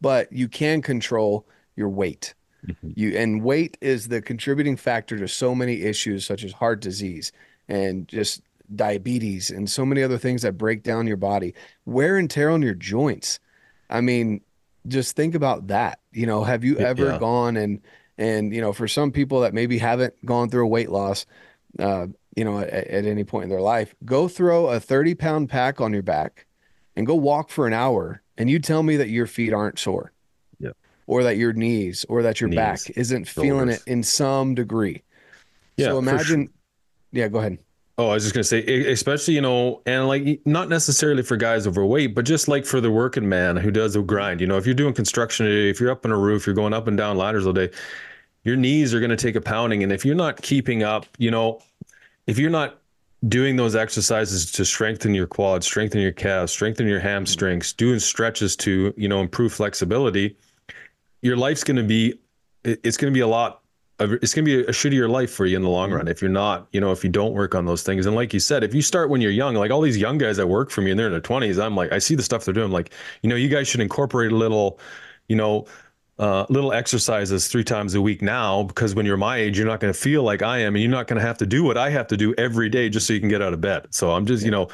but you can control your weight Mm-hmm. you and weight is the contributing factor to so many issues such as heart disease and just diabetes and so many other things that break down your body wear and tear on your joints i mean just think about that you know have you Yeah. ever gone and and you know for some people that maybe haven't gone through a weight loss uh, you know, at, at any point in their life, go throw a 30 pound pack on your back and go walk for an hour. And you tell me that your feet aren't sore. Yeah. Or that your knees or that your back isn't feeling shoulders. it in some degree. Yeah, so imagine, yeah, go ahead. Oh, I was just gonna say, especially you know, and like not necessarily for guys overweight, but just like for the working man who does a grind. You know, if you're doing construction, if you're up on a roof, you're going up and down ladders all day, your knees are gonna take a pounding, and if you're not keeping up, you know, if you're not doing those exercises to strengthen your quads, strengthen your calves, strengthen your hamstrings, doing stretches to you know improve flexibility, your life's gonna be, it's gonna be a lot it's going to be a shittier life for you in the long run if you're not, you know, if you don't work on those things. And like you said, if you start when you're young, like all these young guys that work for me and they're in their 20s, I'm like, I see the stuff they're doing. I'm like, you know, you guys should incorporate a little, you know, uh, little exercises three times a week now because when you're my age, you're not going to feel like I am, and you're not going to have to do what I have to do every day just so you can get out of bed. So I'm just, you know,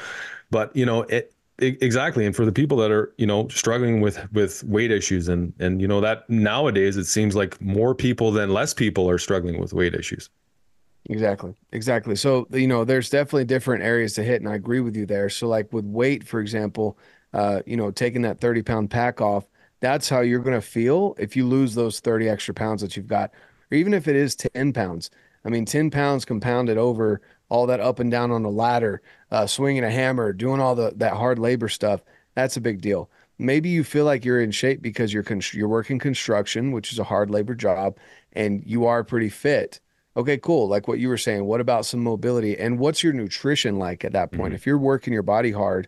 but you know, it, Exactly, and for the people that are you know struggling with with weight issues, and and you know that nowadays it seems like more people than less people are struggling with weight issues. Exactly. Exactly. So, you know, there's definitely different areas to hit, and I agree with you there. So, like with weight, for example, uh, you know, taking that 30 pound pack off, that's how you're going to feel if you lose those 30 extra pounds that you've got, or even if it is 10 pounds. I mean, 10 pounds compounded over all that up and down on the ladder, uh, swinging a hammer, doing all the that hard labor stuff. That's a big deal. Maybe you feel like you're in shape because you're con- you're working construction, which is a hard labor job, and you are pretty fit. Okay, cool. Like what you were saying, what about some mobility? And what's your nutrition like at that point? Mhm. If you're working your body hard,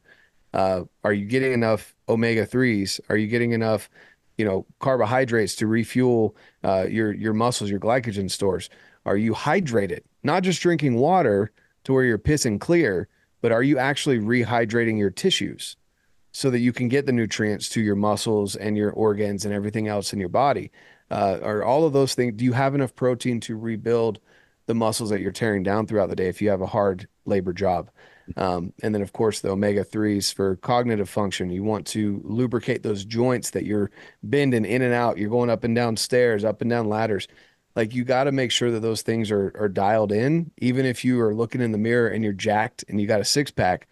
uh, are you getting enough omega threes? Are you getting enough, you know, carbohydrates to refuel uh, your your muscles, your glycogen stores? Are you hydrated? Not just drinking water to where you're pissing clear, but are you actually rehydrating your tissues so that you can get the nutrients to your muscles and your organs and everything else in your body? Uh, are all of those things? Do you have enough protein to rebuild the muscles that you're tearing down throughout the day if you have a hard labor job? Um, and then, of course, the omega 3s for cognitive function. You want to lubricate those joints that you're bending in and out. You're going up and down stairs, up and down ladders. Like you got to make sure that those things are, are dialed in. Even if you are looking in the mirror and you're jacked and you got a six pack,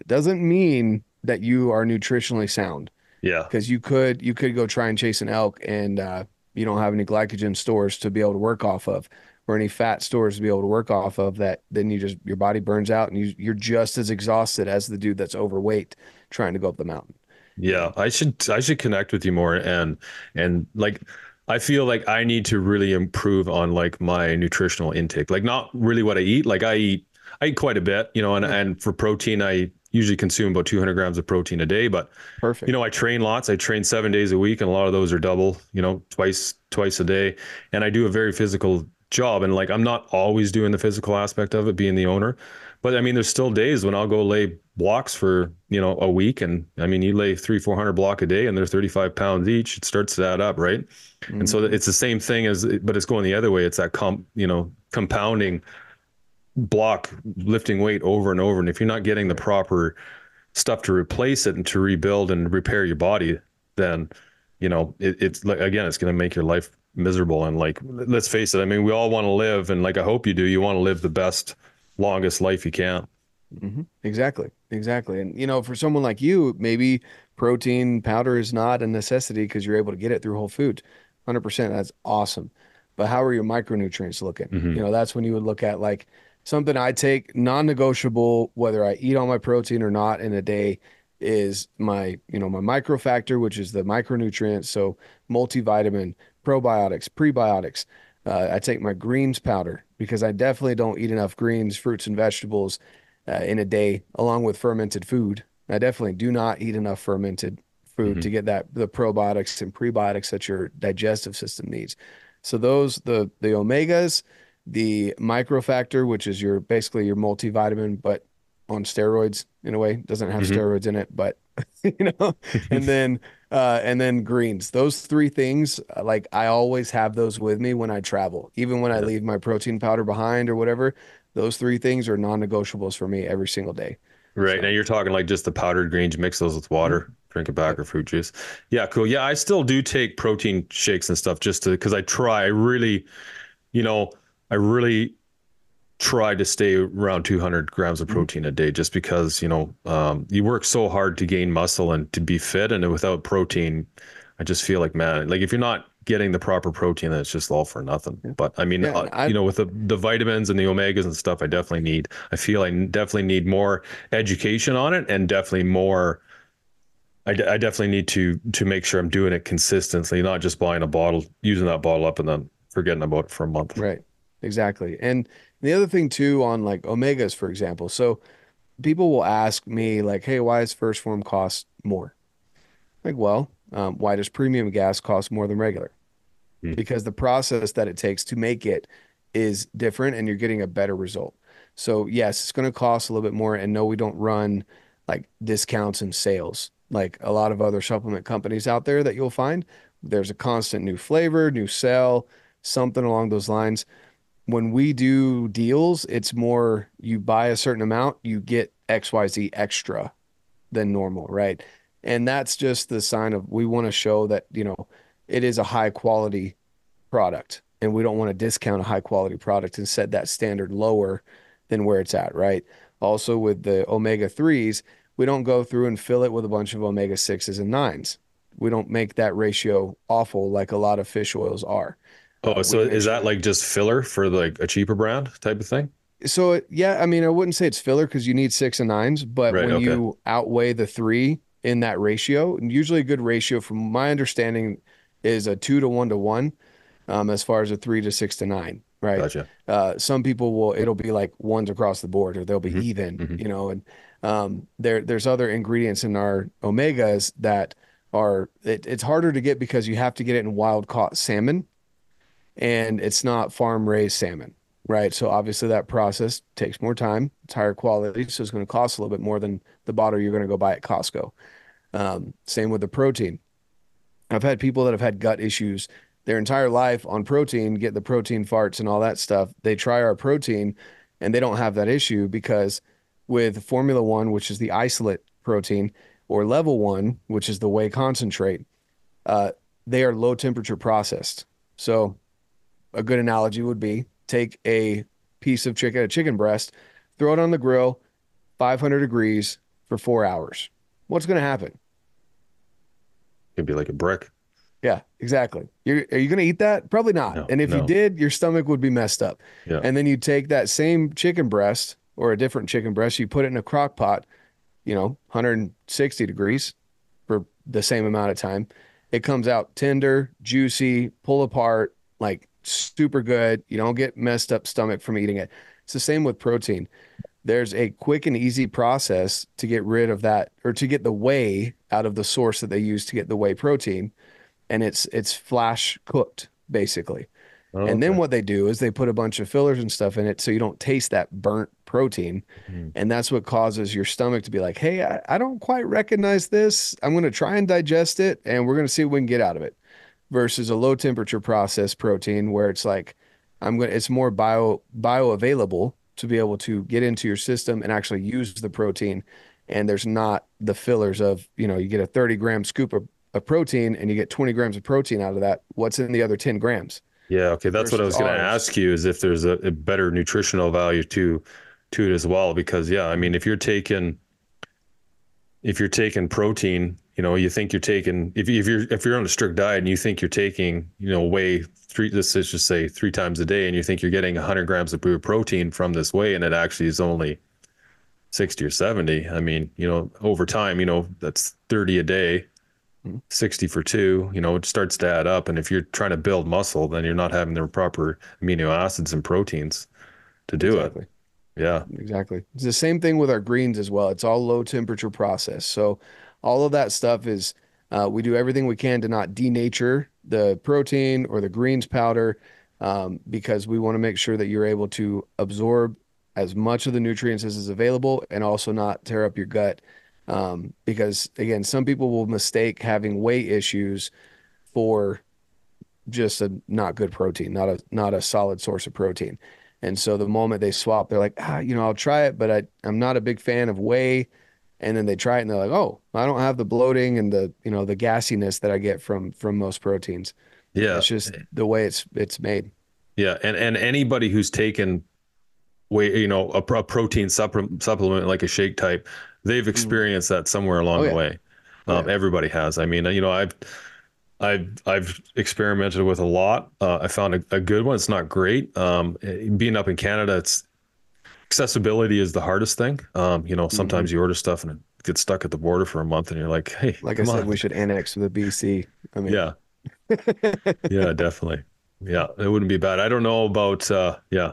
it doesn't mean that you are nutritionally sound Yeah, because you could you could go try and chase an elk and uh, you don't have any glycogen stores to be able to work off of or any fat stores to be able to work off of that then you just your body burns out and you you're just as exhausted as the dude that's overweight trying to go up the mountain yeah. I should I should connect with you more and and like I feel like I need to really improve on like my nutritional intake. Like not really what I eat. Like I eat I eat quite a bit, you know, and and for protein I usually consume about 200 grams of protein a day, but perfect you know i train lots i train seven days a week and a lot of those are double you know twice twice a day and i do a very physical job and like i'm not always doing the physical aspect of it being the owner but i mean there's still days when i'll go lay blocks for you know a week and i mean you lay three 400 block a day and they're 35 pounds each it starts to add up right and so mm-hmm. it's the same thing as but it's going the other way it's that comp you know compounding block lifting weight over and over and if you're not getting the proper stuff to replace it and to rebuild and repair your body, then you know it, it's like again, it's going to make your life miserable. And like, let's face it. I mean, we all want to live, and like I hope you do. You want to live the best, longest life you can. hmm Exactly. Exactly. And, you know, for someone like you, maybe protein powder is not a necessity because you're able to get it through Whole Foods. 100%. That's awesome. But how are your micronutrients looking? Mhm. You know, that's when you would look at like something I take non negotiable, whether I eat all my protein or not in a day, is my, you know, my microfactor, which is the micronutrients. So multivitamin, probiotics, prebiotics. Uh, I take my greens powder because I definitely don't eat enough greens, fruits, and vegetables uh, in a day, along with fermented food. I definitely do not eat enough fermented food to get that the probiotics and prebiotics that your digestive system needs. So those the the omegas, the microfactor, which is your basically your multivitamin, but on steroids in a way, doesn't have Mhm. steroids in it, but you know, and then uh, and then greens. Those three things, uh, like I always have those with me when I travel, even when I leave my protein powder behind or whatever. Those three things are non-negotiables for me every single day. Right now, you're talking like just the powdered greens. Mix those with water. Drink it back or fruit juice. Yeah, cool. Yeah, I still do take protein shakes and stuff just to because I try. I really, you know, I really try to stay around 200 grams of protein a day just because you know um, you work so hard to gain muscle and to be fit and without protein i just feel like man like if you're not getting the proper protein, then it's just all for nothing. But I mean, Yeah, uh, you know, with the, the vitamins and the omegas and stuff, I definitely need. I feel I definitely need more education on it, and definitely more. I, I definitely need to to make sure I'm doing it consistently, not just buying a bottle, using that bottle up, and then forgetting about it for a month. Right. Exactly. And the other thing too on like omegas, for example. So people will ask me like, "Hey, why does 1st Phorm cost more?" Like, well, um, why does premium gas cost more than regular? Hmm. Because the process that it takes to make it is different, and you're getting a better result. So yes, it's going to cost a little bit more. And no, we don't run like discounts and sales like a lot of other supplement companies out there that you'll find. There's a constant new flavor, new sell, something along those lines when we do deals, it's more you buy a certain amount, you get XYZ extra than normal, right? And that's just the sign of we want to show that, you know, it is a high quality product and we don't want to discount a high quality product and set that standard lower than where it's at, right? Also with the omega 3s, we don't go through and fill it with a bunch of omega 6s and 9s. We don't make that ratio awful like a lot of fish oils are. Oh, Uh, so is that like just filler for like a cheaper brand type of thing? So yeah, I mean, I wouldn't say it's filler because you need six and nines, but Right, when okay. you outweigh the three in that ratio, and usually a good ratio from my understanding is a two to one to one, um, as far as a three to six to nine, right? Gotcha. Uh, some people will it'll be like ones across the board, or they'll be Mhm, even, mhm. you know, and um, there there's other ingredients in our omegas that are it, it's harder to get because you have to get it in wild caught salmon, and it's not farm raised salmon right? So obviously that process takes more time. It's higher quality, so it's going to cost a little bit more than the bottle you're going to go buy at Costco. Um, same with the protein. I've had people that have had gut issues their entire life on protein, get the protein farts and all that stuff. They try our protein and they don't have that issue because with Phormula-1, which is the isolate protein, or Level One, which is the whey concentrate, uh, they are low temperature processed. So a good analogy would be take a piece of chicken, a chicken breast, throw it on the grill, 500 degrees for four hours. What's going to happen? It'd be like a brick. Yeah, exactly. You're, are you going to eat that? Probably not. No, and if you did, your stomach would be messed up. Yeah. And then you take that same chicken breast or a different chicken breast, you put it in a crock pot, you know, 160 degrees for the same amount of time. It comes out tender, juicy, pull apart, like super good. You don't get messed up stomach from eating it. It's the same with protein. There's a quick and easy process to get rid of that or to get the whey out of the source that they use to get the whey protein. And it's it's flash cooked basically. And then Okay. what they do is they put a bunch of fillers and stuff in it so you don't taste that burnt protein. Mhm. And that's what causes your stomach to be like, hey, I, I don't quite recognize this. I'm going to try and digest it and we're going to see what we can get out of it versus a low temperature processed protein where it's like, I'm going to, it's more bio, bioavailable to be able to get into your system and actually use the protein. And there's not the fillers of, you know, you get a 30 gram scoop of, of protein and you get 20 grams of protein out of that. What's in the other 10 grams? Yeah, okay. That's what I was going to ask you is if there's a, a better nutritional value to to it as well because yeah, I mean if you're taking if you're taking protein, you know, you think you're taking if if you're if you're on a strict diet and you think you're taking, you know, whey three let's just say 3 times a day and you think you're getting 100 grams of pure protein from this whey and it actually is only 60 or 70. I mean, you know, over time, you know, that's 30 a day. Mhm. 60 for two, you know, it starts to add up. And if you're trying to build muscle, then you're not having the proper amino acids and proteins to do Exactly. it. Yeah. Exactly. It's the same thing with our greens as well. It's all low temperature process. So all of that stuff is uh, we do everything we can to not denature the protein or the greens powder um, because we want to make sure that you're able to absorb as much of the nutrients as is available and also not tear up your gut. Um, because again, some people will mistake having weight issues for just a not good protein, not a not a solid source of protein. And so the moment they swap, they're like, ah, you know, I'll try it, but I, I'm not a big fan of whey. And then they try it and they're like, oh, I don't have the bloating and the, you know, the gassiness that I get from from most proteins. Yeah. It's just the whey it's it's made. Yeah. And and anybody who's taken way, you know, a, pro- protein supplement supplement like a shake type, they've experienced that somewhere along. Oh, the way. Oh, Um, yeah. Everybody has. I mean, you know, I've I've I've experimented with a lot. Uh, I found a, a, good one. It's not great. Um, being up in Canada, it's accessibility is the hardest thing. Um, you know, sometimes mm-hmm. you order stuff and it gets stuck at the border for a month, and you're like, hey, like I said, on. we should annex the BC. I mean, yeah, yeah, definitely. Yeah, it wouldn't be bad. I don't know about. Uh, yeah,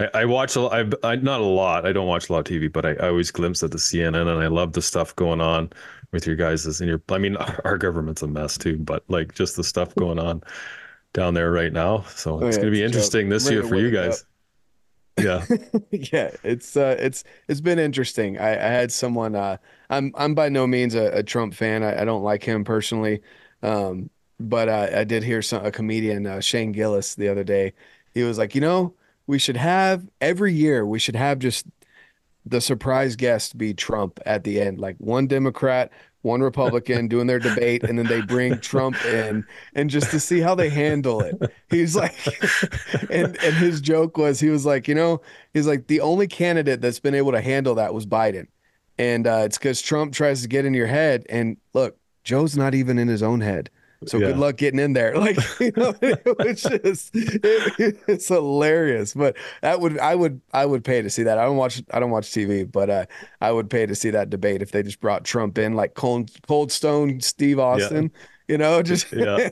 I, I watch a. I, I not a lot. I don't watch a lot of TV, but I, I always glimpse at the CNN, and I love the stuff going on with your guys. And your, I mean, our, our government's a mess too, but like just the stuff going on down there right now. So oh, it's yeah, going to be interesting this year for you guys. Yeah, yeah, it's uh, it's it's been interesting. I, I had someone. Uh, I'm I'm by no means a, a Trump fan. I, I, don't like him personally. Um, but I did hear some a comedian uh, Shane Gillis the other day. He was like, you know, we should have every year we should have just the surprise guest be Trump at the end, like one Democrat, one Republican doing their debate, and then they bring Trump in, and just to see how they handle it. He's like, and and his joke was he was like, you know, he's like the only candidate that's been able to handle that was Biden, and uh, it's because Trump tries to get in your head, and look, Joe's not even in his own head. So yeah. good luck getting in there. Like, you know, it was just, it, it's hilarious. But that would, I would, I would pay to see that. I don't watch, I don't watch TV, but uh, I would pay to see that debate if they just brought Trump in like Cold, Cold Stone Steve Austin. Yeah you know, just yeah,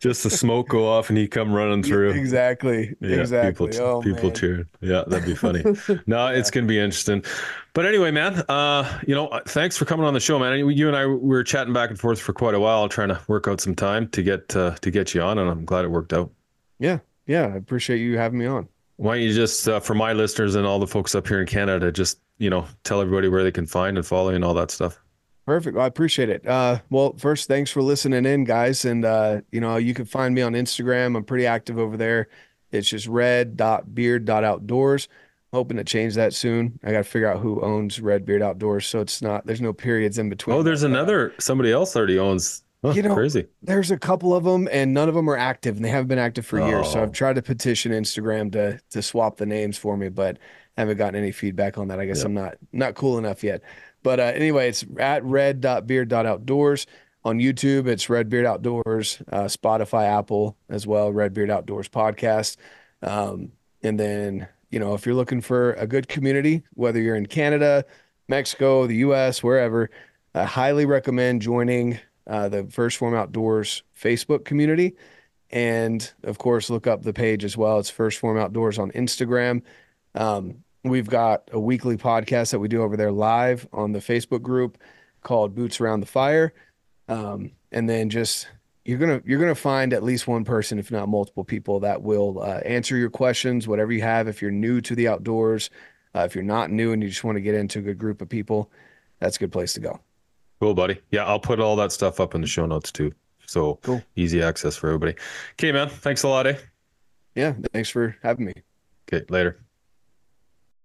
just the smoke go off and he come running through. Exactly, yeah, exactly. People, oh, people cheering. Yeah, that'd be funny. no, it's gonna be interesting. But anyway, man, uh, you know, thanks for coming on the show, man. You and I we were chatting back and forth for quite a while, trying to work out some time to get uh, to get you on, and I'm glad it worked out. Yeah, yeah, I appreciate you having me on. Why don't you just, uh, for my listeners and all the folks up here in Canada, just you know, tell everybody where they can find and follow you and all that stuff. Perfect. Well, I appreciate it. Uh, well, first, thanks for listening in, guys. And, uh, you know, you can find me on Instagram. I'm pretty active over there. It's just red.beard.outdoors. Hoping to change that soon. I got to figure out who owns Red Beard Outdoors. So it's not, there's no periods in between. Oh, there's another, somebody else already owns. Oh, you know, crazy. There's a couple of them and none of them are active and they haven't been active for oh. years. So I've oh. tried to petition Instagram to, to swap the names for me, but haven't gotten any feedback on that. I guess yep. I'm not, not cool enough yet. But uh, anyway, it's at red.beard.outdoors. On YouTube, it's Redbeard Outdoors, uh, Spotify, Apple as well, Redbeard Outdoors podcast. Um, and then, you know, if you're looking for a good community, whether you're in Canada, Mexico, the US, wherever, I highly recommend joining uh, the 1st Phorm Outdoors Facebook community. And of course, look up the page as well. It's 1st Phorm Outdoors on Instagram. Um, We've got a weekly podcast that we do over there live on the Facebook group called Boots Around the Fire. Um, and then just you're gonna you're gonna find at least one person, if not multiple people, that will uh, answer your questions, whatever you have. If you're new to the outdoors, uh, if you're not new and you just want to get into a good group of people, that's a good place to go. Cool, buddy. Yeah, I'll put all that stuff up in the show notes too. So cool. easy access for everybody. Okay, man. Thanks a lot, eh? Yeah, thanks for having me. Okay, later.